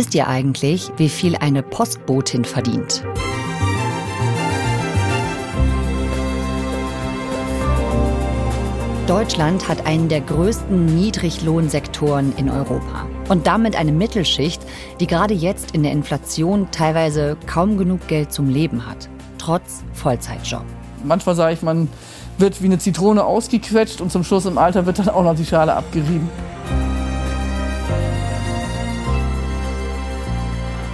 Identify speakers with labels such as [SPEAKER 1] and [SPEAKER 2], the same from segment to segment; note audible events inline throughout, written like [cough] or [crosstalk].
[SPEAKER 1] Wisst ihr eigentlich, wie viel eine Postbotin verdient? Deutschland hat einen der größten Niedriglohnsektoren in Europa. Und damit eine Mittelschicht, die gerade jetzt in der Inflation teilweise kaum genug Geld zum Leben hat. Trotz Vollzeitjob.
[SPEAKER 2] Manchmal sage ich, man wird wie eine Zitrone ausgequetscht und zum Schluss im Alter wird dann auch noch die Schale abgerieben.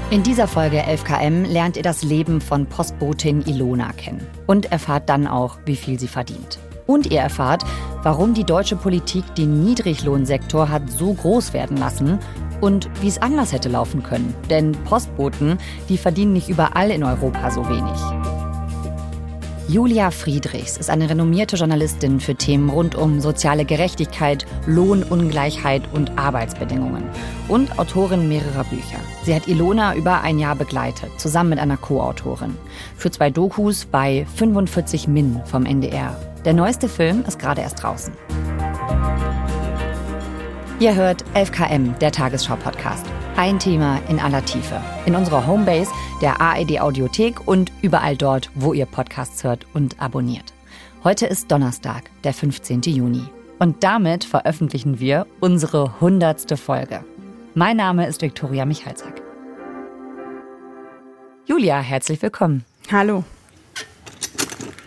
[SPEAKER 1] In dieser Folge 11KM lernt ihr das Leben von Postbotin Ilona kennen und erfahrt dann auch, wie viel sie verdient. Und ihr erfahrt, warum die deutsche Politik den Niedriglohnsektor hat so groß werden lassen und wie es anders hätte laufen können. Denn Postboten, die verdienen nicht überall in Europa so wenig. Julia Friedrichs ist eine renommierte Journalistin für Themen rund um soziale Gerechtigkeit, Lohnungleichheit und Arbeitsbedingungen und Autorin mehrerer Bücher. Sie hat Ilona über ein Jahr begleitet, zusammen mit einer Co-Autorin, für zwei Dokus bei 45 Min vom NDR. Der neueste Film ist gerade erst draußen. Ihr hört 11KM, der Tagesschau-Podcast. Ein Thema in aller Tiefe. In unserer Homebase, der ARD Audiothek und überall dort, wo ihr Podcasts hört und abonniert. Heute ist Donnerstag, der 15. Juni. Und damit veröffentlichen wir unsere 100. Folge. Mein Name ist Viktoria Michalzack. Julia, herzlich willkommen.
[SPEAKER 3] Hallo.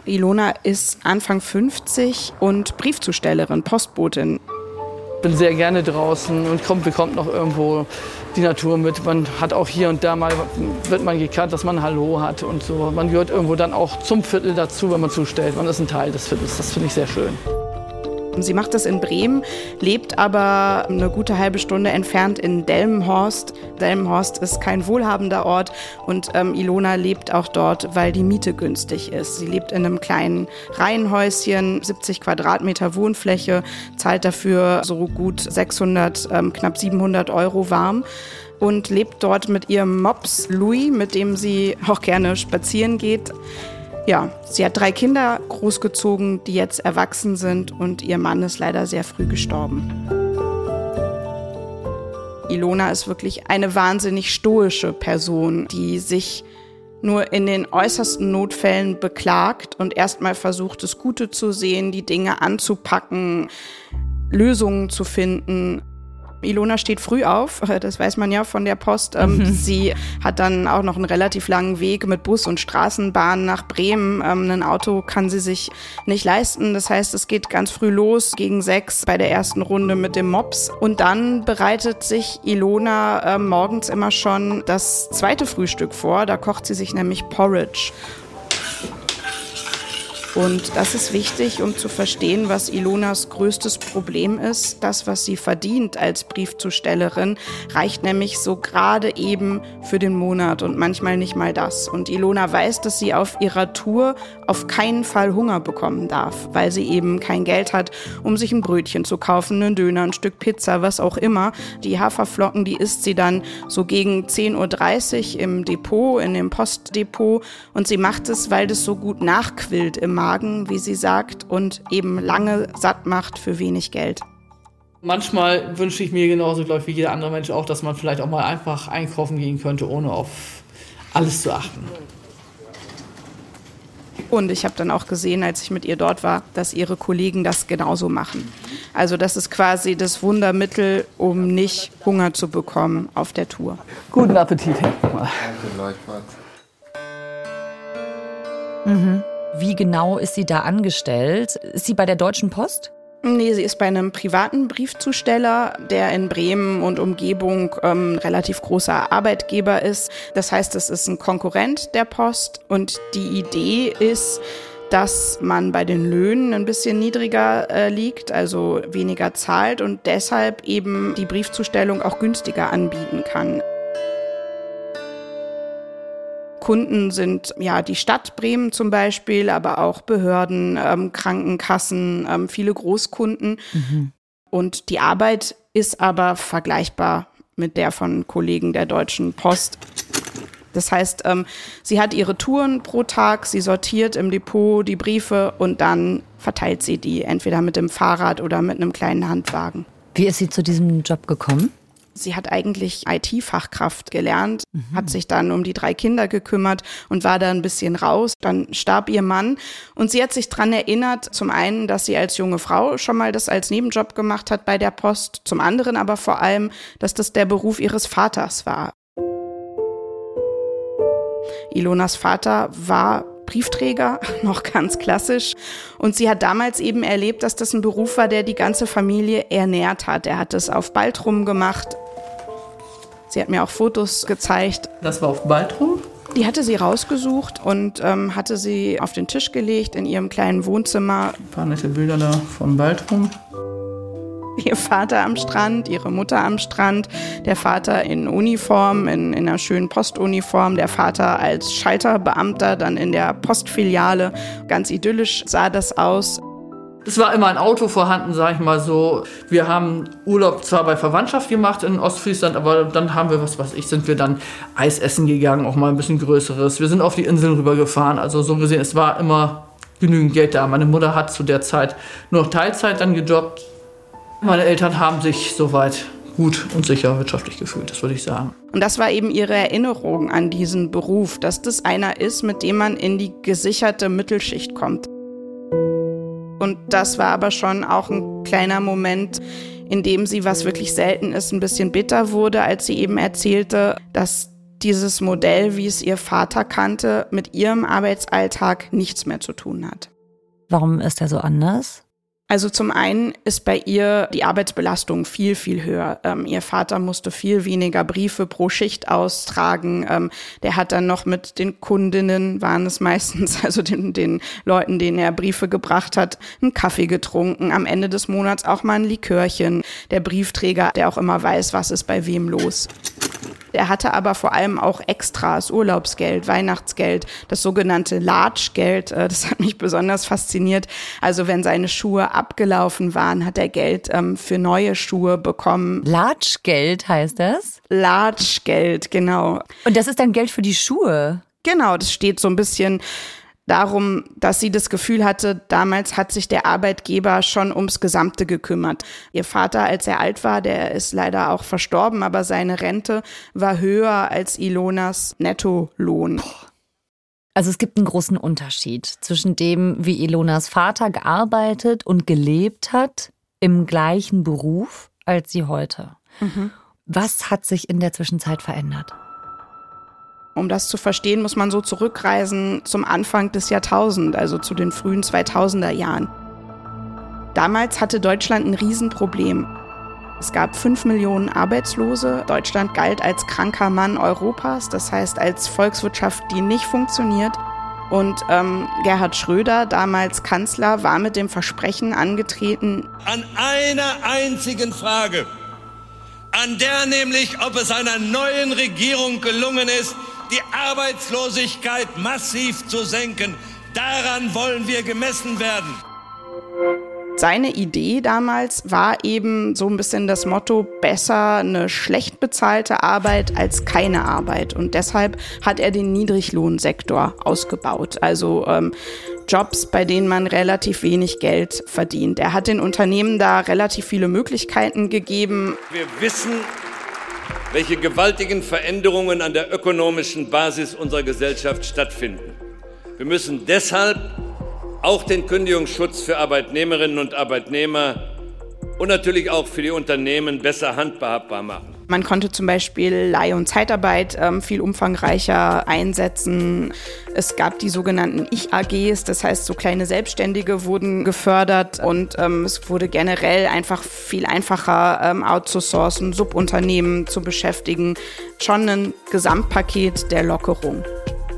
[SPEAKER 3] Ilona ist Anfang 50 und Briefzustellerin, Postbotin.
[SPEAKER 2] Ich bin sehr gerne draußen und kommt, bekommt noch irgendwo die Natur mit. Man hat auch hier und da mal, wird man gekannt, dass man Hallo hat und so. Man gehört irgendwo dann auch zum Viertel dazu, wenn man zustellt. Man ist ein Teil des Viertels. Das finde ich sehr schön.
[SPEAKER 3] Sie macht das in Bremen, lebt aber eine gute halbe Stunde entfernt in Delmenhorst. Delmenhorst ist kein wohlhabender Ort und ähm, Ilona lebt auch dort, weil die Miete günstig ist. Sie lebt in einem kleinen Reihenhäuschen, 70 Quadratmeter Wohnfläche, zahlt dafür so gut 600, ähm, knapp 700 Euro warm und lebt dort mit ihrem Mops Louis, mit dem sie auch gerne spazieren geht. Ja, sie hat drei Kinder großgezogen, die jetzt erwachsen sind und ihr Mann ist leider sehr früh gestorben. Ilona ist wirklich eine wahnsinnig stoische Person, die sich nur in den äußersten Notfällen beklagt und erstmal versucht, das Gute zu sehen, die Dinge anzupacken, Lösungen zu finden. Ilona steht früh auf, [laughs] das weiß man ja von der Post. Ähm, mhm. Sie hat dann auch noch einen relativ langen Weg mit Bus und Straßenbahn nach Bremen. Ähm, ein Auto kann sie sich nicht leisten. Das heißt, es geht ganz früh los, gegen sechs bei der ersten Runde mit dem Mops. Und dann bereitet sich Ilona ähm, morgens immer schon das zweite Frühstück vor. Da kocht sie sich nämlich Porridge. Und das ist wichtig, um zu verstehen, was Ilonas größtes Problem ist. Das, was sie verdient als Briefzustellerin, reicht nämlich so gerade eben für den Monat und manchmal nicht mal das. Und Ilona weiß, dass sie auf ihrer Tour auf keinen Fall Hunger bekommen darf, weil sie eben kein Geld hat, um sich ein Brötchen zu kaufen, einen Döner, ein Stück Pizza, was auch immer. Die Haferflocken, die isst sie dann so gegen 10.30 Uhr im Depot, in dem Postdepot. Und sie macht es, weil das so gut nachquillt im Magen, wie sie sagt, und eben lange satt macht für wenig Geld.
[SPEAKER 2] Manchmal wünsche ich mir genauso, glaube ich, wie jeder andere Mensch auch, dass man vielleicht auch mal einfach einkaufen gehen könnte, ohne auf alles zu achten.
[SPEAKER 3] Und ich habe dann auch gesehen, als ich mit ihr dort war, dass ihre Kollegen das genauso machen. Also das ist quasi das Wundermittel, um nicht Hunger zu bekommen auf der Tour.
[SPEAKER 2] Guten Appetit.
[SPEAKER 1] Danke, Mhm. Wie genau ist sie da angestellt? Ist sie bei der Deutschen Post?
[SPEAKER 3] Nee, sie ist bei einem privaten Briefzusteller, der in Bremen und Umgebung ähm, relativ großer Arbeitgeber ist. Das heißt, es ist ein Konkurrent der Post und die Idee ist, dass man bei den Löhnen ein bisschen niedriger äh, liegt, also weniger zahlt und deshalb eben die Briefzustellung auch günstiger anbieten kann. Kunden sind ja die Stadt Bremen zum Beispiel, aber auch Behörden, ähm, Krankenkassen, ähm, viele Großkunden. Mhm. Und die Arbeit ist aber vergleichbar mit der von Kollegen der Deutschen Post. Das heißt, ähm, sie hat ihre Touren pro Tag, sie sortiert im Depot die Briefe und dann verteilt sie die entweder mit dem Fahrrad oder mit einem kleinen Handwagen.
[SPEAKER 1] Wie ist sie zu diesem Job gekommen?
[SPEAKER 3] Sie hat eigentlich IT-Fachkraft gelernt, mhm. hat sich dann um die drei Kinder gekümmert und war da ein bisschen raus. Dann starb ihr Mann und sie hat sich dran erinnert, zum einen, dass sie als junge Frau schon mal das als Nebenjob gemacht hat bei der Post, zum anderen aber vor allem, dass das der Beruf ihres Vaters war. Ilonas Vater war Briefträger, [laughs] noch ganz klassisch. Und sie hat damals eben erlebt, dass das ein Beruf war, der die ganze Familie ernährt hat. Er hat es auf Baltrum gemacht. Sie hat mir auch Fotos gezeigt.
[SPEAKER 2] Das war auf Baltrum?
[SPEAKER 3] Die hatte sie rausgesucht und ähm, hatte sie auf den Tisch gelegt in ihrem kleinen Wohnzimmer.
[SPEAKER 2] Ein paar nette Bilder da von Baltrum.
[SPEAKER 3] Ihr Vater am Strand, ihre Mutter am Strand, der Vater in Uniform, in, in einer schönen Postuniform, der Vater als Schalterbeamter, dann in der Postfiliale. Ganz idyllisch sah das aus.
[SPEAKER 2] Es war immer ein Auto vorhanden, sag ich mal so. Wir haben Urlaub zwar bei Verwandtschaft gemacht in Ostfriesland, aber dann haben wir, was weiß ich, sind wir dann Eis essen gegangen, auch mal ein bisschen größeres. Wir sind auf die Inseln rübergefahren. Also so gesehen, es war immer genügend Geld da. Meine Mutter hat zu der Zeit nur noch Teilzeit dann gejobbt. Meine Eltern haben sich soweit gut und sicher wirtschaftlich gefühlt, das würde ich sagen.
[SPEAKER 3] Und das war eben ihre Erinnerung an diesen Beruf, dass das einer ist, mit dem man in die gesicherte Mittelschicht kommt. Und das war aber schon auch ein kleiner Moment, in dem sie, was wirklich selten ist, ein bisschen bitter wurde, als sie eben erzählte, dass dieses Modell, wie es ihr Vater kannte, mit ihrem Arbeitsalltag nichts mehr zu tun hat.
[SPEAKER 1] Warum ist er so anders?
[SPEAKER 3] Also zum einen ist bei ihr die Arbeitsbelastung viel, viel höher. Ähm, ihr Vater musste viel weniger Briefe pro Schicht austragen. Ähm, der hat dann noch mit den Kundinnen, waren es meistens, [laughs] also den, den Leuten, denen er Briefe gebracht hat, einen Kaffee getrunken. Am Ende des Monats auch mal ein Likörchen. Der Briefträger, der auch immer weiß, was ist bei wem los. Er hatte aber vor allem auch Extras, Urlaubsgeld, Weihnachtsgeld, das sogenannte Large-Geld. Äh, das hat mich besonders fasziniert. Also wenn seine Schuhe abgelaufen waren, hat er Geld ähm, für neue Schuhe bekommen.
[SPEAKER 1] Large-Geld heißt das?
[SPEAKER 3] Large-Geld, genau.
[SPEAKER 1] Und das ist dann Geld für die Schuhe?
[SPEAKER 3] Genau, das steht so ein bisschen darum, dass sie das Gefühl hatte, damals hat sich der Arbeitgeber schon ums Gesamte gekümmert. Ihr Vater, als er alt war, der ist leider auch verstorben, aber seine Rente war höher als Ilonas Nettolohn.
[SPEAKER 1] Also es gibt einen großen Unterschied zwischen dem, wie Ilonas Vater gearbeitet und gelebt hat im gleichen Beruf als sie heute. Mhm. Was hat sich in der Zwischenzeit verändert?
[SPEAKER 3] Um das zu verstehen, muss man so zurückreisen zum Anfang des Jahrtausends, also zu den frühen 2000er Jahren. Damals hatte Deutschland ein Riesenproblem. Es gab fünf Millionen Arbeitslose. Deutschland galt als kranker Mann Europas, das heißt als Volkswirtschaft, die nicht funktioniert. Und ähm, Gerhard Schröder, damals Kanzler, war mit dem Versprechen angetreten.
[SPEAKER 4] An einer einzigen Frage, an der nämlich, ob es einer neuen Regierung gelungen ist, die Arbeitslosigkeit massiv zu senken. Daran wollen wir gemessen werden.
[SPEAKER 3] Seine Idee damals war eben so ein bisschen das Motto, besser eine schlecht bezahlte Arbeit als keine Arbeit. Und deshalb hat er den Niedriglohnsektor ausgebaut. Also ähm, Jobs, bei denen man relativ wenig Geld verdient. Er hat den Unternehmen da relativ viele Möglichkeiten gegeben.
[SPEAKER 4] Wir wissen, welche gewaltigen Veränderungen an der ökonomischen Basis unserer Gesellschaft stattfinden. Wir müssen deshalb auch den Kündigungsschutz für Arbeitnehmerinnen und Arbeitnehmer und natürlich auch für die Unternehmen besser handhabbar machen.
[SPEAKER 3] Man konnte zum Beispiel Leih- und Zeitarbeit ähm, viel umfangreicher einsetzen. Es gab die sogenannten Ich-AGs, das heißt, so kleine Selbstständige wurden gefördert und ähm, es wurde generell einfach viel einfacher ähm, outzusourcen, Subunternehmen zu beschäftigen. Schon ein Gesamtpaket der Lockerung.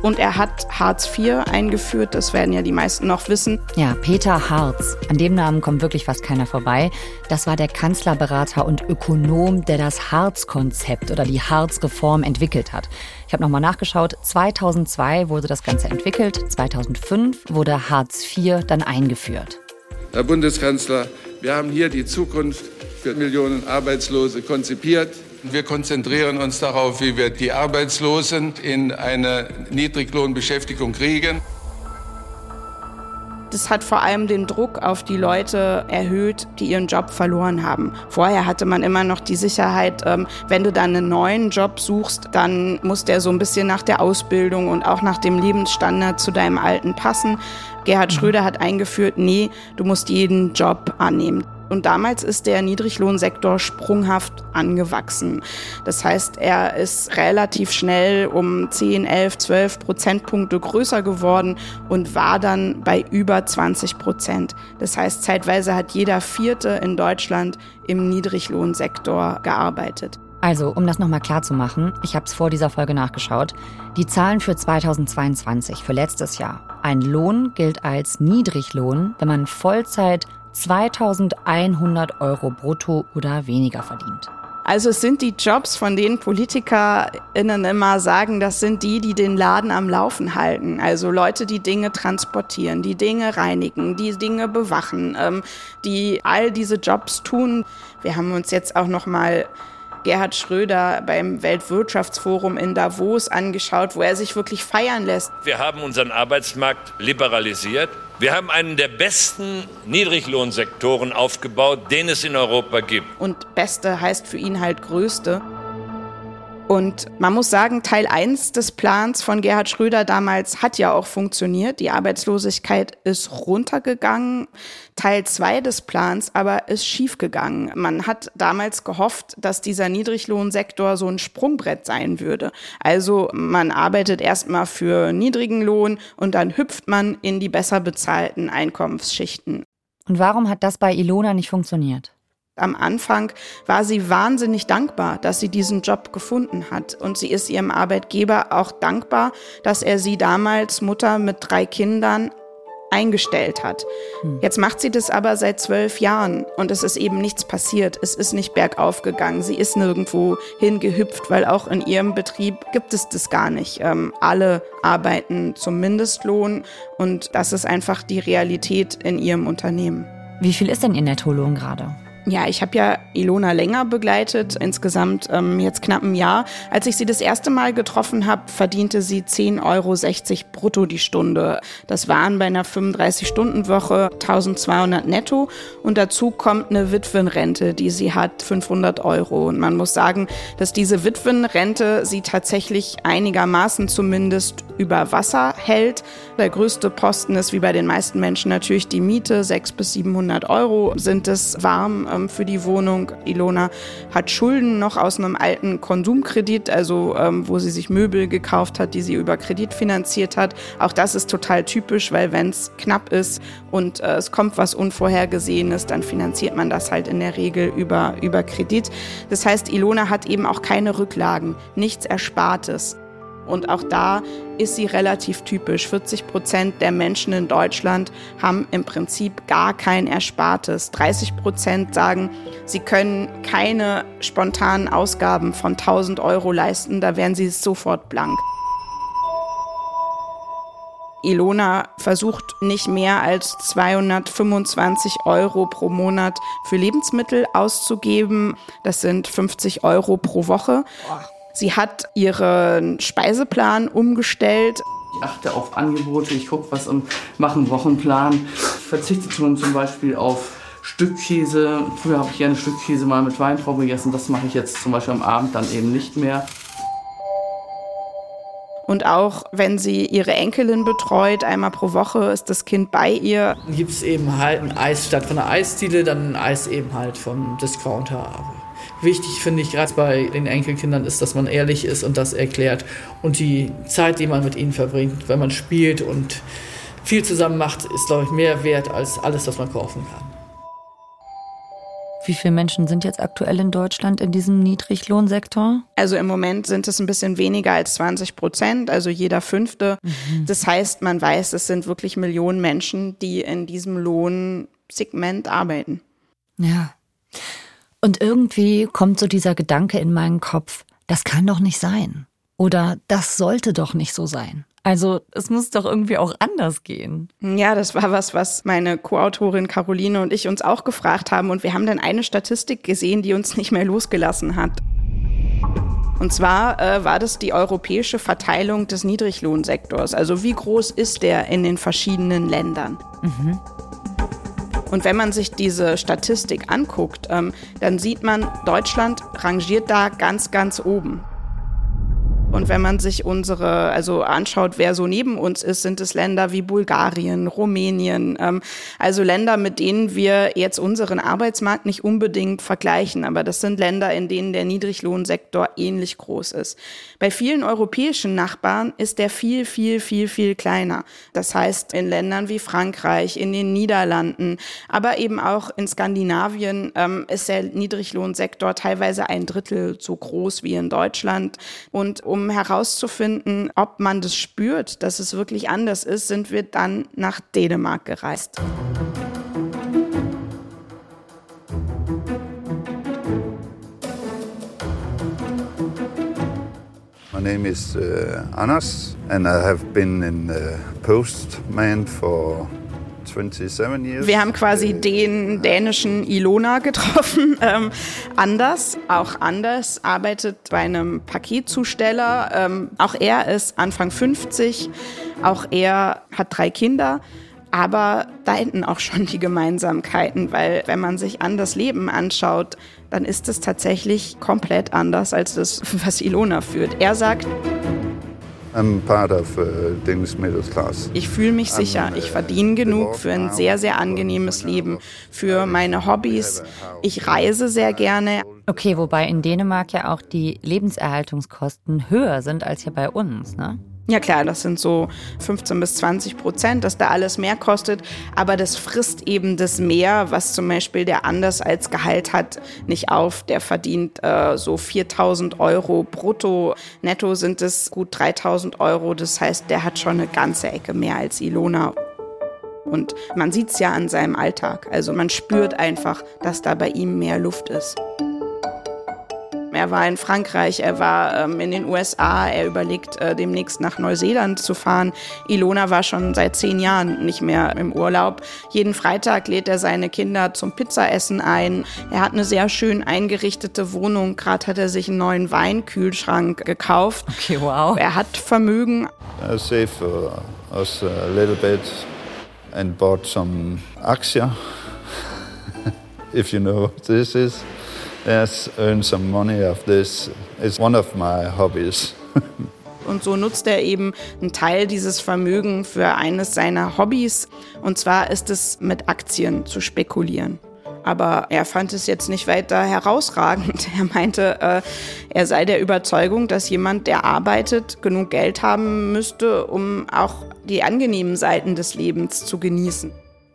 [SPEAKER 3] Und er hat Hartz IV eingeführt, das werden ja die meisten noch wissen.
[SPEAKER 1] Ja, Peter Hartz. An dem Namen kommt wirklich fast keiner vorbei. Das war der Kanzlerberater und Ökonom, der das Hartz-Konzept oder die Hartz-Reform entwickelt hat. Ich habe nochmal nachgeschaut. 2002 wurde das Ganze entwickelt. 2005 wurde Hartz IV dann eingeführt.
[SPEAKER 5] Herr Bundeskanzler, wir haben hier die Zukunft für Millionen Arbeitslose konzipiert. Wir konzentrieren uns darauf, wie wir die Arbeitslosen in eine Niedriglohnbeschäftigung kriegen.
[SPEAKER 3] Das hat vor allem den Druck auf die Leute erhöht, die ihren Job verloren haben. Vorher hatte man immer noch die Sicherheit, ähm, wenn du dann einen neuen Job suchst, dann muss der so ein bisschen nach der Ausbildung und auch nach dem Lebensstandard zu deinem alten passen. Gerhard Schröder hat eingeführt, nee, du musst jeden Job annehmen. Und damals ist der Niedriglohnsektor sprunghaft angewachsen. Das heißt, er ist relativ schnell um 10, 11, 12 Prozentpunkte größer geworden und war dann bei über 20 Prozent. Das heißt, zeitweise hat jeder Vierte in Deutschland im Niedriglohnsektor gearbeitet.
[SPEAKER 1] Also, um das nochmal klar zu machen, ich habe es vor dieser Folge nachgeschaut. Die Zahlen für 2022, für letztes Jahr. Ein Lohn gilt als Niedriglohn, wenn man Vollzeit 2100 Euro brutto oder weniger verdient.
[SPEAKER 3] Also es sind die Jobs, von denen PolitikerInnen immer sagen, das sind die, die den Laden am Laufen halten. Also Leute, die Dinge transportieren, die Dinge reinigen, die Dinge bewachen, ähm, die all diese Jobs tun. Wir haben uns jetzt auch noch mal Gerhard Schröder beim Weltwirtschaftsforum in Davos angeschaut, wo er sich wirklich feiern lässt.
[SPEAKER 4] Wir haben unseren Arbeitsmarkt liberalisiert. Wir haben einen der besten Niedriglohnsektoren aufgebaut, den es in Europa gibt.
[SPEAKER 3] Und beste heißt für ihn halt größte. Und man muss sagen, Teil 1 des Plans von Gerhard Schröder damals hat ja auch funktioniert. Die Arbeitslosigkeit ist runtergegangen. Teil 2 des Plans aber ist schiefgegangen. Man hat damals gehofft, dass dieser Niedriglohnsektor so ein Sprungbrett sein würde. Also man arbeitet erstmal für niedrigen Lohn und dann hüpft man in die besser bezahlten Einkommensschichten.
[SPEAKER 1] Und warum hat das bei Ilona nicht funktioniert?
[SPEAKER 3] Am Anfang war sie wahnsinnig dankbar, dass sie diesen Job gefunden hat. Und sie ist ihrem Arbeitgeber auch dankbar, dass er sie damals Mutter mit drei Kindern eingestellt hat. Hm. Jetzt macht sie das aber seit zwölf Jahren und es ist eben nichts passiert. Es ist nicht bergauf gegangen. Sie ist nirgendwo hingehüpft, weil auch in ihrem Betrieb gibt es das gar nicht. Ähm, alle arbeiten zum Mindestlohn und das ist einfach die Realität in ihrem Unternehmen.
[SPEAKER 1] Wie viel ist denn ihr Nettolohn gerade?
[SPEAKER 3] Ja, ich habe ja Ilona länger begleitet, insgesamt ähm, jetzt knapp ein Jahr. Als ich sie das erste Mal getroffen habe, verdiente sie 10,60 Euro brutto die Stunde. Das waren bei einer 35-Stunden-Woche 1200 netto. Und dazu kommt eine Witwenrente, die sie hat, 500 Euro. Und man muss sagen, dass diese Witwenrente sie tatsächlich einigermaßen zumindest über Wasser hält. Der größte Posten ist wie bei den meisten Menschen natürlich die Miete. 600 bis 700 Euro sind es warm ähm, für die Wohnung. Ilona hat Schulden noch aus einem alten Konsumkredit, also ähm, wo sie sich Möbel gekauft hat, die sie über Kredit finanziert hat. Auch das ist total typisch, weil wenn es knapp ist und äh, es kommt was Unvorhergesehenes, dann finanziert man das halt in der Regel über, über Kredit. Das heißt, Ilona hat eben auch keine Rücklagen, nichts Erspartes. Und auch da ist sie relativ typisch. 40 Prozent der Menschen in Deutschland haben im Prinzip gar kein Erspartes. 30 Prozent sagen, sie können keine spontanen Ausgaben von 1000 Euro leisten. Da wären sie sofort blank. Ilona versucht nicht mehr als 225 Euro pro Monat für Lebensmittel auszugeben. Das sind 50 Euro pro Woche. Sie hat ihren Speiseplan umgestellt.
[SPEAKER 2] Ich achte auf Angebote, ich gucke, was und mache einen Wochenplan. Ich verzichte zum Beispiel auf Stückkäse. Früher habe ich gerne Stückkäse mal mit Weintrauben gegessen. Das mache ich jetzt zum Beispiel am Abend dann eben nicht mehr.
[SPEAKER 3] Und auch wenn sie ihre Enkelin betreut, einmal pro Woche ist das Kind bei ihr.
[SPEAKER 2] Dann gibt es eben halt ein Eis statt von einer Eisdiele, dann ein Eis eben halt vom Discounter. Wichtig finde ich gerade bei den Enkelkindern ist, dass man ehrlich ist und das erklärt. Und die Zeit, die man mit ihnen verbringt, wenn man spielt und viel zusammen macht, ist, glaube ich, mehr wert als alles, was man kaufen kann.
[SPEAKER 1] Wie viele Menschen sind jetzt aktuell in Deutschland in diesem Niedriglohnsektor?
[SPEAKER 3] Also im Moment sind es ein bisschen weniger als 20 Prozent, also jeder fünfte. Mhm. Das heißt, man weiß, es sind wirklich Millionen Menschen, die in diesem Lohnsegment arbeiten.
[SPEAKER 1] Ja. Und irgendwie kommt so dieser Gedanke in meinen Kopf, das kann doch nicht sein. Oder das sollte doch nicht so sein. Also es muss doch irgendwie auch anders gehen.
[SPEAKER 3] Ja, das war was, was meine Co-Autorin Caroline und ich uns auch gefragt haben. Und wir haben dann eine Statistik gesehen, die uns nicht mehr losgelassen hat. Und zwar äh, war das die europäische Verteilung des Niedriglohnsektors. Also wie groß ist der in den verschiedenen Ländern? Mhm. Und wenn man sich diese Statistik anguckt, ähm, dann sieht man, Deutschland rangiert da ganz, ganz oben. Und wenn man sich unsere, also anschaut, wer so neben uns ist, sind es Länder wie Bulgarien, Rumänien, ähm, also Länder, mit denen wir jetzt unseren Arbeitsmarkt nicht unbedingt vergleichen, aber das sind Länder, in denen der Niedriglohnsektor ähnlich groß ist. Bei vielen europäischen Nachbarn ist der viel, viel, viel, viel kleiner. Das heißt, in Ländern wie Frankreich, in den Niederlanden, aber eben auch in Skandinavien ähm, ist der Niedriglohnsektor teilweise ein Drittel so groß wie in Deutschland. Und um um herauszufinden, ob man das spürt, dass es wirklich anders ist, sind wir dann nach Dänemark gereist.
[SPEAKER 6] My name is uh, Anders, and I have been in uh, postman for
[SPEAKER 3] wir haben quasi den dänischen Ilona getroffen. [laughs] Ähm, Anders, auch Anders, arbeitet bei einem Paketzusteller. Ähm, auch er ist Anfang 50. Auch er hat drei Kinder. Aber da enden auch schon die Gemeinsamkeiten, weil wenn man sich Anders Leben anschaut, dann ist es tatsächlich komplett anders als das, was Ilona führt. Er sagt,
[SPEAKER 6] I'm part of uh, Danish middle class.
[SPEAKER 3] Ich fühle mich sicher. Ich uh, verdiene genug für ein sehr, sehr angenehmes Leben, für meine Hobbys. Ich reise sehr gerne.
[SPEAKER 1] Okay, wobei in Dänemark ja auch die Lebenserhaltungskosten höher sind als hier bei uns, ne?
[SPEAKER 3] Ja klar, das sind so 15 bis 20 Prozent, dass da alles mehr kostet, aber das frisst eben das mehr, was zum Beispiel der anders als Gehalt hat, nicht auf. Der verdient äh, so 4000 Euro brutto, netto sind es gut 3000 Euro, das heißt, der hat schon eine ganze Ecke mehr als Ilona. Und man sieht es ja an seinem Alltag, also man spürt einfach, dass da bei ihm mehr Luft ist. Er war in Frankreich, er war ähm, in den USA, er überlegt äh, demnächst nach Neuseeland zu fahren. Ilona war schon seit zehn Jahren nicht mehr im Urlaub. Jeden Freitag lädt er seine Kinder zum Pizzaessen ein. Er hat eine sehr schön eingerichtete Wohnung. Gerade hat er sich einen neuen Weinkühlschrank gekauft.
[SPEAKER 1] Okay, wow.
[SPEAKER 3] Er hat Vermögen.
[SPEAKER 6] I save uh, us a little bit and bought some Aktien. [laughs] If you know what this is. Yes, earn some money of this. It's one of my hobbies. [laughs]
[SPEAKER 3] Und so nutzt er eben einen Teil dieses Vermögens für eines seiner Hobbys. Und zwar ist es mit Aktien zu spekulieren. Aber er fand es jetzt nicht weiter herausragend. [laughs] Er meinte, äh, er sei der Überzeugung, dass jemand, der arbeitet, genug Geld haben müsste, um auch die angenehmen Seiten des Lebens zu genießen.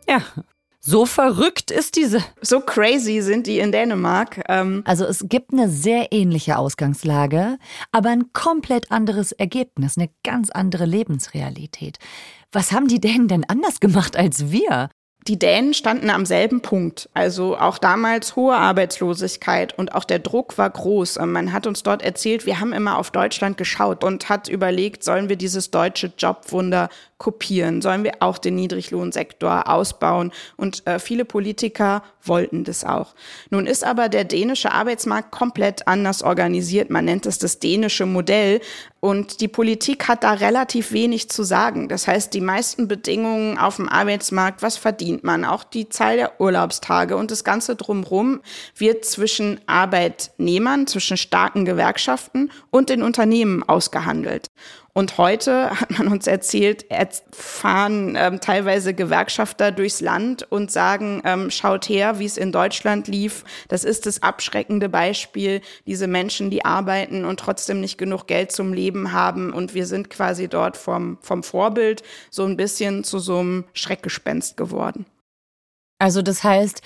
[SPEAKER 1] Ja, so verrückt ist diese.
[SPEAKER 3] So crazy sind die in Dänemark.
[SPEAKER 1] Ähm also es gibt eine sehr ähnliche Ausgangslage, aber ein komplett anderes Ergebnis, eine ganz andere Lebensrealität. Was haben die Dänen denn anders gemacht als wir?
[SPEAKER 3] Die Dänen standen am selben Punkt. Also auch damals hohe Arbeitslosigkeit und auch der Druck war groß. Man hat uns dort erzählt, wir haben immer auf Deutschland geschaut und hat überlegt, sollen wir dieses deutsche Jobwunder kopieren? Sollen wir auch den Niedriglohnsektor ausbauen? Und äh, viele Politiker wollten das auch. Nun ist aber der dänische Arbeitsmarkt komplett anders organisiert. Man nennt es das dänische Modell. Und die Politik hat da relativ wenig zu sagen. Das heißt, die meisten Bedingungen auf dem Arbeitsmarkt, was verdient man, auch die Zahl der Urlaubstage und das Ganze drumherum wird zwischen Arbeitnehmern, zwischen starken Gewerkschaften und den Unternehmen ausgehandelt. Und heute hat man uns erzählt, fahren ähm, teilweise Gewerkschafter durchs Land und sagen, ähm, schaut her, wie es in Deutschland lief. Das ist das abschreckende Beispiel. Diese Menschen, die arbeiten und trotzdem nicht genug Geld zum Leben haben. Und wir sind quasi dort vom, vom Vorbild so ein bisschen zu so einem Schreckgespenst geworden.
[SPEAKER 1] Also das heißt,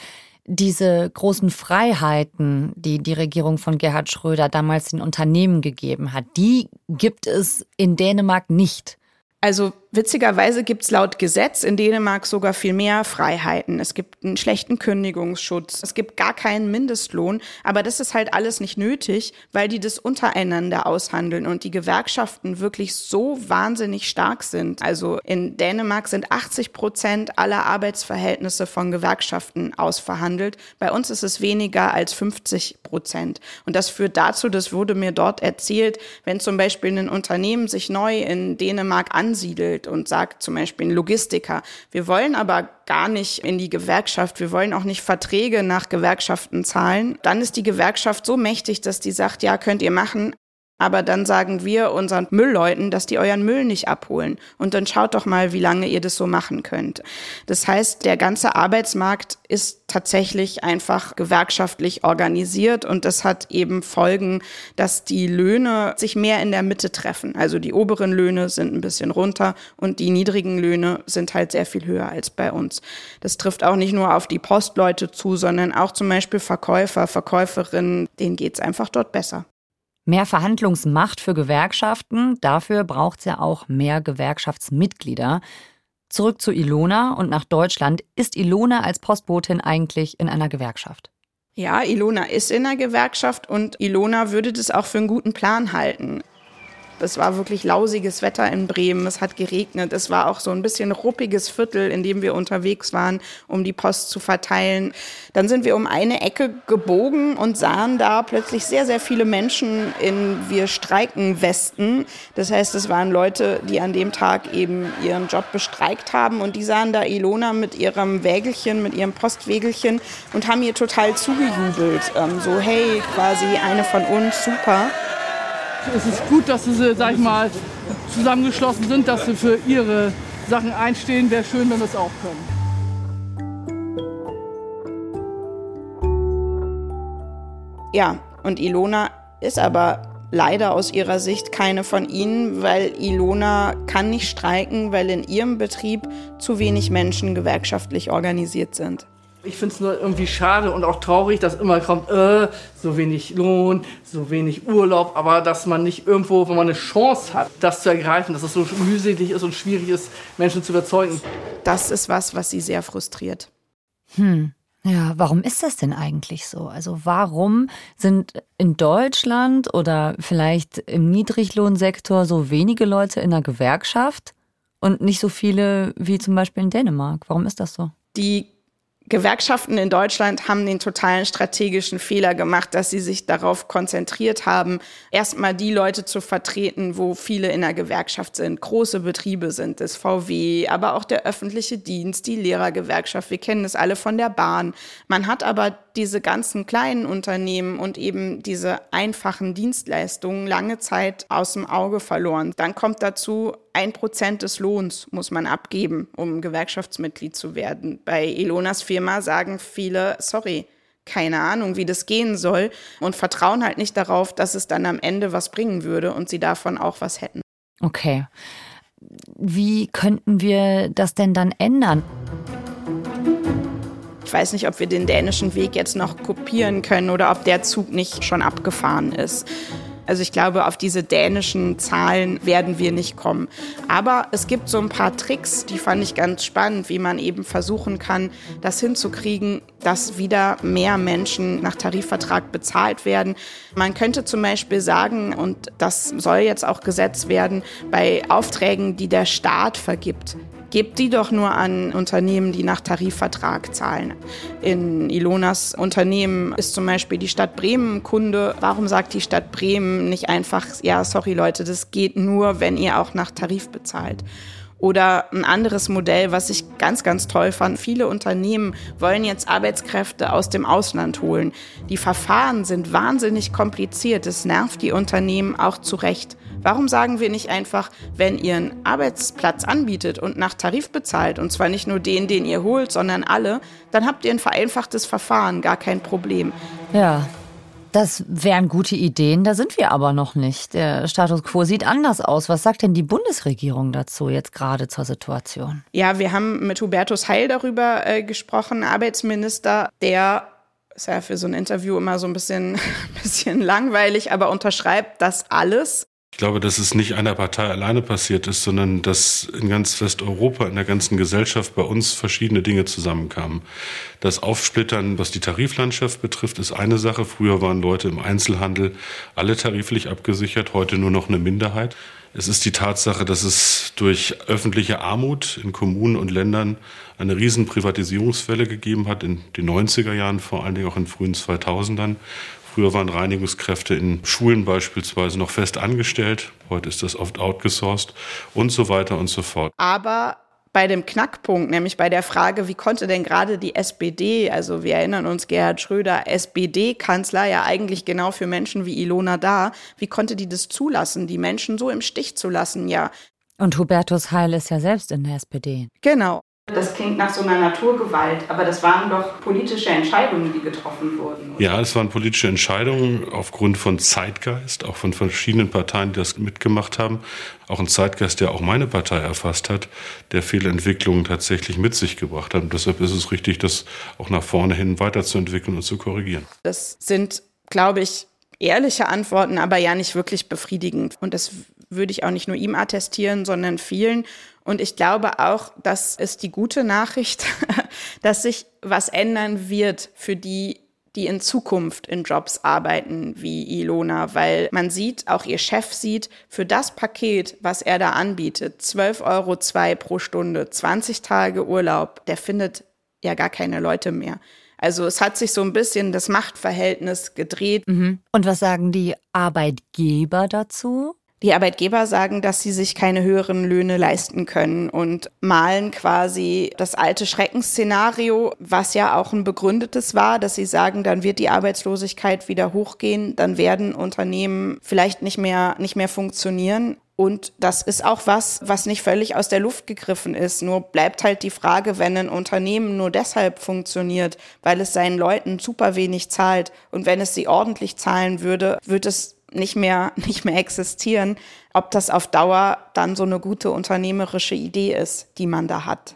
[SPEAKER 1] diese großen Freiheiten, die die Regierung von Gerhard Schröder damals den Unternehmen gegeben hat, die gibt es in Dänemark nicht.
[SPEAKER 3] Also witzigerweise gibt es laut Gesetz in Dänemark sogar viel mehr Freiheiten. Es gibt einen schlechten Kündigungsschutz, es gibt gar keinen Mindestlohn, aber das ist halt alles nicht nötig, weil die das untereinander aushandeln und die Gewerkschaften wirklich so wahnsinnig stark sind. Also in Dänemark sind 80 Prozent aller Arbeitsverhältnisse von Gewerkschaften ausverhandelt. Bei uns ist es weniger als 50 Prozent. Und das führt dazu, das wurde mir dort erzählt, wenn zum Beispiel ein Unternehmen sich neu in Dänemark ansiedelt und sagt zum Beispiel ein Logistiker, wir wollen aber gar nicht in die Gewerkschaft, wir wollen auch nicht Verträge nach Gewerkschaften zahlen, dann ist die Gewerkschaft so mächtig, dass die sagt, ja, könnt ihr machen, aber dann sagen wir unseren Müllleuten, dass die euren Müll nicht abholen. Und dann schaut doch mal, wie lange ihr das so machen könnt. Das heißt, der ganze Arbeitsmarkt ist tatsächlich einfach gewerkschaftlich organisiert und das hat eben Folgen, dass die Löhne sich mehr in der Mitte treffen. Also die oberen Löhne sind ein bisschen runter und die niedrigen Löhne sind halt sehr viel höher als bei uns. Das trifft auch nicht nur auf die Postleute zu, sondern auch zum Beispiel Verkäufer, Verkäuferinnen, denen geht's einfach dort besser.
[SPEAKER 1] Mehr Verhandlungsmacht für Gewerkschaften, dafür braucht es ja auch mehr Gewerkschaftsmitglieder. Zurück zu Ilona und nach Deutschland. Ist Ilona als Postbotin eigentlich in einer Gewerkschaft?
[SPEAKER 3] Ja, Ilona ist in einer Gewerkschaft und Ilona würde das auch für einen guten Plan halten. Es war wirklich lausiges Wetter in Bremen, es hat geregnet, es war auch so ein bisschen ruppiges Viertel, in dem wir unterwegs waren, um die Post zu verteilen. Dann sind wir um eine Ecke gebogen und sahen da plötzlich sehr, sehr viele Menschen in Wir streiken Westen. Das heißt, es waren Leute, die an dem Tag eben ihren Job bestreikt haben und die sahen da Ilona mit ihrem Wägelchen, mit ihrem Postwägelchen und haben ihr total zugejubelt. Ähm, so, hey, quasi eine von uns, super
[SPEAKER 2] es ist gut, dass sie, sag ich mal, zusammengeschlossen sind, dass sie für ihre Sachen einstehen. Wäre schön, wenn wir es auch können.
[SPEAKER 3] Ja, und Ilona ist aber leider aus ihrer Sicht keine von ihnen, weil Ilona kann nicht streiken, weil in ihrem Betrieb zu wenig Menschen gewerkschaftlich organisiert sind.
[SPEAKER 2] Ich finde es nur irgendwie schade und auch traurig, dass immer kommt, äh, so wenig Lohn, so wenig Urlaub, aber dass man nicht irgendwo, wo man eine Chance hat, das zu ergreifen, dass es so mühselig ist und schwierig ist, Menschen zu überzeugen.
[SPEAKER 3] Das ist was, was sie sehr frustriert.
[SPEAKER 1] Hm. Ja, warum ist das denn eigentlich so? Also warum sind in Deutschland oder vielleicht im Niedriglohnsektor so wenige Leute in der Gewerkschaft und nicht so viele wie zum Beispiel in Dänemark? Warum ist das so?
[SPEAKER 3] Die Gewerkschaften in Deutschland haben den totalen strategischen Fehler gemacht, dass sie sich darauf konzentriert haben, erstmal die Leute zu vertreten, wo viele in der Gewerkschaft sind. Große Betriebe sind es, VW, aber auch der öffentliche Dienst, die Lehrergewerkschaft. Wir kennen es alle von der Bahn. Man hat aber diese ganzen kleinen Unternehmen und eben diese einfachen Dienstleistungen lange Zeit aus dem Auge verloren. Dann kommt dazu, ein Prozent des Lohns muss man abgeben, um Gewerkschaftsmitglied zu werden. Bei Ilonas Firma sagen viele, sorry, keine Ahnung, wie das gehen soll und vertrauen halt nicht darauf, dass es dann am Ende was bringen würde und sie davon auch was hätten.
[SPEAKER 1] Okay. Wie könnten wir das denn dann ändern?
[SPEAKER 3] Ich weiß nicht, ob wir den dänischen Weg jetzt noch kopieren können oder ob der Zug nicht schon abgefahren ist. Also ich glaube, auf diese dänischen Zahlen werden wir nicht kommen. Aber es gibt so ein paar Tricks, die fand ich ganz spannend, wie man eben versuchen kann, das hinzukriegen, dass wieder mehr Menschen nach Tarifvertrag bezahlt werden. Man könnte zum Beispiel sagen, und das soll jetzt auch gesetzt werden, bei Aufträgen, die der Staat vergibt, gebt die doch nur an Unternehmen, die nach Tarifvertrag zahlen. In Ilonas Unternehmen ist zum Beispiel die Stadt Bremen Kunde. Warum sagt die Stadt Bremen nicht einfach, ja, sorry Leute, das geht nur, wenn ihr auch nach Tarif bezahlt? Oder ein anderes Modell, was ich ganz, ganz toll fand. Viele Unternehmen wollen jetzt Arbeitskräfte aus dem Ausland holen. Die Verfahren sind wahnsinnig kompliziert. Es nervt die Unternehmen auch zu Recht. Warum sagen wir nicht einfach, wenn ihr einen Arbeitsplatz anbietet und nach Tarif bezahlt, und zwar nicht nur den, den ihr holt, sondern alle, dann habt ihr ein vereinfachtes Verfahren, gar kein Problem.
[SPEAKER 1] Ja, das wären gute Ideen, da sind wir aber noch nicht. Der Status quo sieht anders aus. Was sagt denn die Bundesregierung dazu jetzt gerade zur Situation?
[SPEAKER 3] Ja, wir haben mit Hubertus Heil darüber äh, gesprochen, Arbeitsminister, der ist ja für so ein Interview immer so ein bisschen, [laughs] bisschen langweilig, aber unterschreibt das alles
[SPEAKER 7] Ich glaube, dass es nicht einer Partei alleine passiert ist, sondern dass in ganz Westeuropa, in der ganzen Gesellschaft bei uns verschiedene Dinge zusammenkamen. Das Aufsplittern, was die Tariflandschaft betrifft, ist eine Sache. Früher waren Leute im Einzelhandel alle tariflich abgesichert, heute nur noch eine Minderheit. Es ist die Tatsache, dass es durch öffentliche Armut in Kommunen und Ländern eine riesen Privatisierungswelle gegeben hat, in den 90er Jahren, vor allen Dingen auch in frühen 2000ern. Früher waren Reinigungskräfte in Schulen beispielsweise noch fest angestellt. Heute ist das oft outgesourced und so weiter und so fort.
[SPEAKER 3] Aber bei dem Knackpunkt, nämlich bei der Frage, wie konnte denn gerade die SPD, also wir erinnern uns Gerhard Schröder, SPD-Kanzler, ja eigentlich genau für Menschen wie Ilona da, wie konnte die das zulassen, die Menschen so im Stich zu lassen, ja.
[SPEAKER 1] Und Hubertus Heil ist ja selbst in der SPD.
[SPEAKER 3] Genau. Das klingt nach so einer Naturgewalt, aber das waren doch politische Entscheidungen, die getroffen wurden.
[SPEAKER 7] Oder? Ja, es waren politische Entscheidungen aufgrund von Zeitgeist, auch von verschiedenen Parteien, die das mitgemacht haben. Auch ein Zeitgeist, der auch meine Partei erfasst hat, der viele Entwicklungen tatsächlich mit sich gebracht hat. Und deshalb ist es richtig, das auch nach vorne hin weiterzuentwickeln und zu korrigieren.
[SPEAKER 3] Das sind, glaube ich, ehrliche Antworten, aber ja nicht wirklich befriedigend. Und das würde ich auch nicht nur ihm attestieren, sondern vielen. Und ich glaube auch, das ist die gute Nachricht, [laughs] dass sich was ändern wird für die, die in Zukunft in Jobs arbeiten wie Ilona, weil man sieht, auch ihr Chef sieht, für das Paket, was er da anbietet, 12,02 Euro zwei pro Stunde, 20 Tage Urlaub, der findet ja gar keine Leute mehr. Also es hat sich so ein bisschen das Machtverhältnis gedreht.
[SPEAKER 1] Mhm. Und was sagen die Arbeitgeber dazu?
[SPEAKER 3] Die Arbeitgeber sagen, dass sie sich keine höheren Löhne leisten können und malen quasi das alte Schreckensszenario, was ja auch ein begründetes war, dass sie sagen, dann wird die Arbeitslosigkeit wieder hochgehen, dann werden Unternehmen vielleicht nicht mehr, nicht mehr funktionieren. Und das ist auch was, was nicht völlig aus der Luft gegriffen ist. Nur bleibt halt die Frage, wenn ein Unternehmen nur deshalb funktioniert, weil es seinen Leuten super wenig zahlt und wenn es sie ordentlich zahlen würde, wird es nicht mehr, [laughs] nicht mehr existieren, ob das auf Dauer dann so eine gute unternehmerische Idee ist, die man da hat.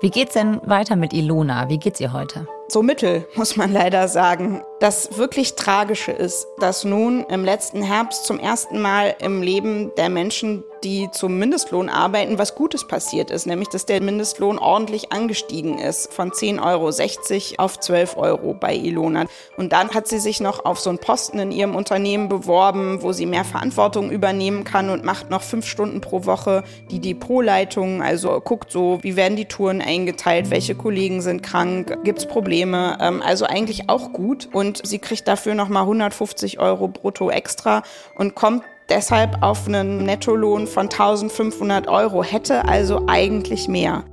[SPEAKER 1] Wie geht's denn weiter mit Ilona? Wie geht's ihr heute?
[SPEAKER 3] So mittel, muss man leider sagen. Das wirklich Tragische ist, dass nun im letzten Herbst zum ersten Mal im Leben der Menschen, die zum Mindestlohn arbeiten, was Gutes passiert ist, nämlich dass der Mindestlohn ordentlich angestiegen ist von 10,60 Euro auf 12 Euro bei Ilona. Und dann hat sie sich noch auf so einen Posten in ihrem Unternehmen beworben, wo sie mehr Verantwortung übernehmen kann und macht noch fünf Stunden pro Woche die Depotleitung, also guckt so, wie werden die Touren eingeteilt, welche Kollegen sind krank, gibt's Probleme, ähm, also eigentlich auch gut. Und und sie kriegt dafür nochmal 150 Euro brutto extra und kommt deshalb auf einen Nettolohn von 1500 Euro, hätte also eigentlich mehr.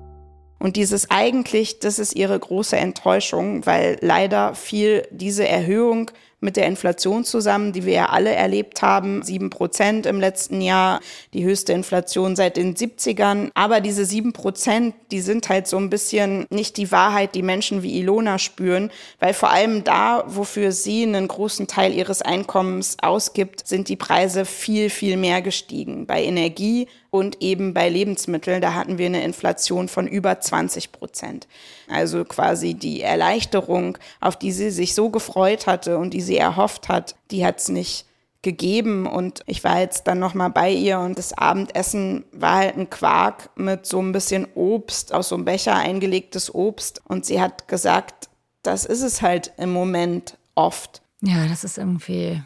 [SPEAKER 3] Und dieses eigentlich, das ist ihre große Enttäuschung, weil leider fiel diese Erhöhung mit der Inflation zusammen, die wir ja alle erlebt haben. Sieben Prozent im letzten Jahr, die höchste Inflation seit den 70ern. Aber diese sieben Prozent, die sind halt so ein bisschen nicht die Wahrheit, die Menschen wie Ilona spüren, weil vor allem da, wofür sie einen großen Teil ihres Einkommens ausgibt, sind die Preise viel, viel mehr gestiegen. Bei Energie und eben bei Lebensmitteln, da hatten wir eine Inflation von über 20 Prozent. Also quasi die Erleichterung, auf die sie sich so gefreut hatte und die sie erhofft hat, die hat es nicht gegeben und ich war jetzt dann noch mal bei ihr und das Abendessen war halt ein Quark mit so ein bisschen Obst aus so einem Becher eingelegtes Obst und sie hat gesagt, das ist es halt im Moment oft.
[SPEAKER 1] Ja, das ist irgendwie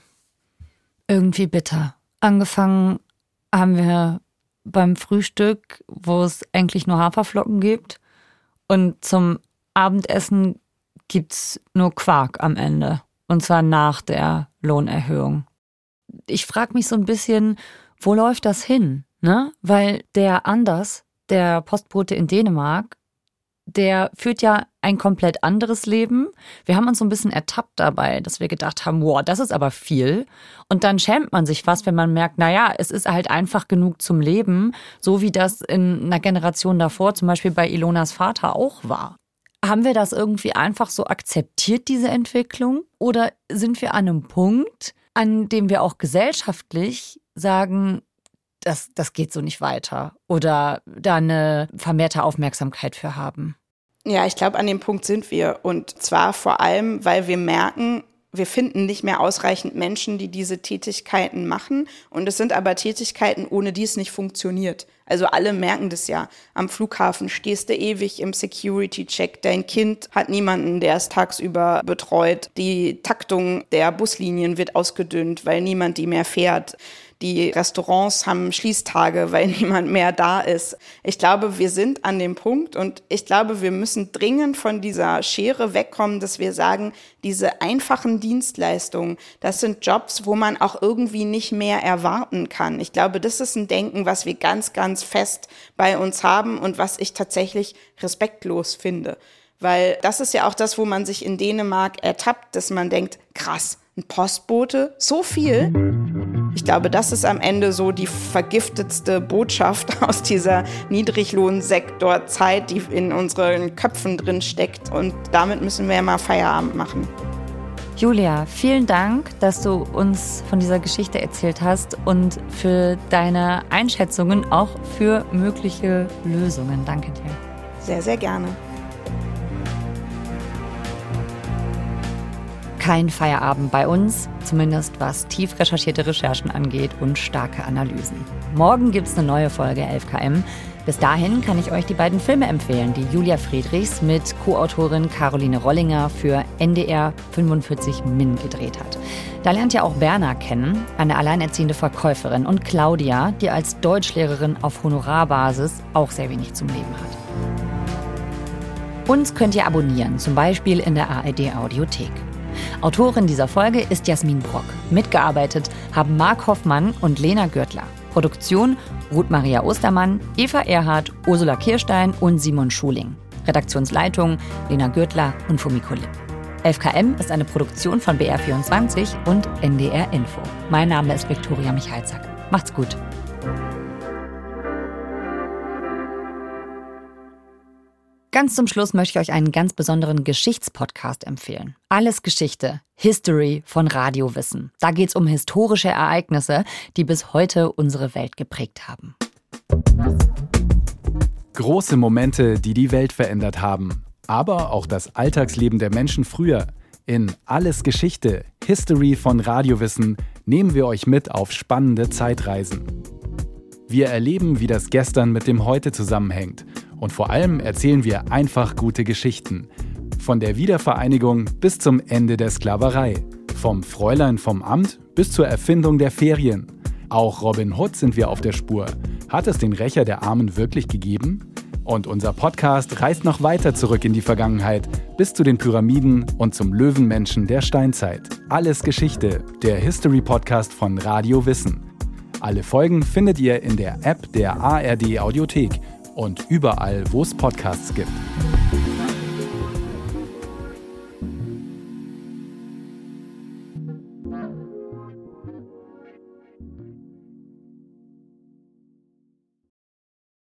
[SPEAKER 1] irgendwie bitter. Angefangen haben wir beim Frühstück, wo es eigentlich nur Haferflocken gibt. Und zum Abendessen gibt es nur Quark am Ende. Und zwar nach der Lohnerhöhung. Ich frage mich so ein bisschen, wo läuft das hin? Ne? Weil der Anders, der Postbote in Dänemark, der führt ja ein komplett anderes Leben. Wir haben uns so ein bisschen ertappt dabei, dass wir gedacht haben, wow, das ist aber viel. Und dann schämt man sich fast, wenn man merkt, naja, es ist halt einfach genug zum Leben, so wie das in einer Generation davor, zum Beispiel bei Ilonas Vater auch war. Haben wir das irgendwie einfach so akzeptiert, diese Entwicklung? Oder sind wir an einem Punkt, an dem wir auch gesellschaftlich sagen, das, das geht so nicht weiter oder da eine vermehrte Aufmerksamkeit für haben?
[SPEAKER 3] Ja, ich glaube, an dem Punkt sind wir. Und zwar vor allem, weil wir merken, wir finden nicht mehr ausreichend Menschen, die diese Tätigkeiten machen. Und es sind aber Tätigkeiten, ohne die es nicht funktioniert. Also alle merken das ja. Am Flughafen stehst du ewig im Security-Check. Dein Kind hat niemanden, der es tagsüber betreut. Die Taktung der Buslinien wird ausgedünnt, weil niemand die mehr fährt. Die Restaurants haben Schließtage, weil [laughs] niemand mehr da ist. Ich glaube, wir sind an dem Punkt und ich glaube, wir müssen dringend von dieser Schere wegkommen, dass wir sagen, diese einfachen Dienstleistungen, das sind Jobs, wo man auch irgendwie nicht mehr erwarten kann. Ich glaube, das ist ein Denken, was wir ganz, ganz fest bei uns haben und was ich tatsächlich respektlos finde. Weil das ist ja auch das, wo man sich in Dänemark ertappt, dass man denkt, krass, ein Postbote, so viel. Ich glaube, das ist am Ende so die vergiftetste Botschaft [laughs] aus dieser Niedriglohnsektorzeit, die in unseren Köpfen drin steckt. Und damit müssen wir mal Feierabend machen.
[SPEAKER 1] Julia, vielen Dank, dass du uns von dieser Geschichte erzählt hast und für deine Einschätzungen, auch für mögliche Lösungen. Danke dir.
[SPEAKER 3] Sehr, sehr gerne.
[SPEAKER 1] Kein Feierabend bei uns, zumindest was tief recherchierte Recherchen angeht und starke Analysen. Morgen gibt es eine neue Folge 11KM. Bis dahin kann ich euch die beiden Filme empfehlen, die Julia Friedrichs mit Co-Autorin Caroline Rollinger für NDR 45 Min gedreht hat. Da lernt ihr auch Berna kennen, eine alleinerziehende Verkäuferin, und Claudia, die als Deutschlehrerin auf Honorarbasis auch sehr wenig zum Leben hat. Uns könnt ihr abonnieren, zum Beispiel in der ARD Audiothek. Autorin dieser Folge ist Jasmin Brock. Mitgearbeitet haben Marc Hoffmann und Lena Gürtler. Produktion Ruth Maria Ostermann, Eva Erhardt, Ursula Kirstein und Simon Schuling. Redaktionsleitung Lena Gürtler und Fumiko Lipp. 11KM ist eine Produktion von BR24 und NDR Info. Mein Name ist Viktoria Michalzack. Macht's gut. Ganz zum Schluss möchte ich euch einen ganz besonderen Geschichtspodcast empfehlen. Alles Geschichte, History von Radiowissen. Da geht es um historische Ereignisse, die bis heute unsere Welt geprägt haben.
[SPEAKER 8] Große Momente, die die Welt verändert haben. Aber auch das Alltagsleben der Menschen früher. In Alles Geschichte, History von Radiowissen nehmen wir euch mit auf spannende Zeitreisen. Wir erleben, wie das Gestern mit dem Heute zusammenhängt – und vor allem erzählen wir einfach gute Geschichten. Von der Wiedervereinigung bis zum Ende der Sklaverei. Vom Fräulein vom Amt bis zur Erfindung der Ferien. Auch Robin Hood sind wir auf der Spur. Hat es den Rächer der Armen wirklich gegeben? Und unser Podcast reist noch weiter zurück in die Vergangenheit, bis zu den Pyramiden und zum Löwenmenschen der Steinzeit. Alles Geschichte, der History Podcast von Radio Wissen. Alle Folgen findet ihr in der App der ARD Audiothek und überall, wo es Podcasts gibt.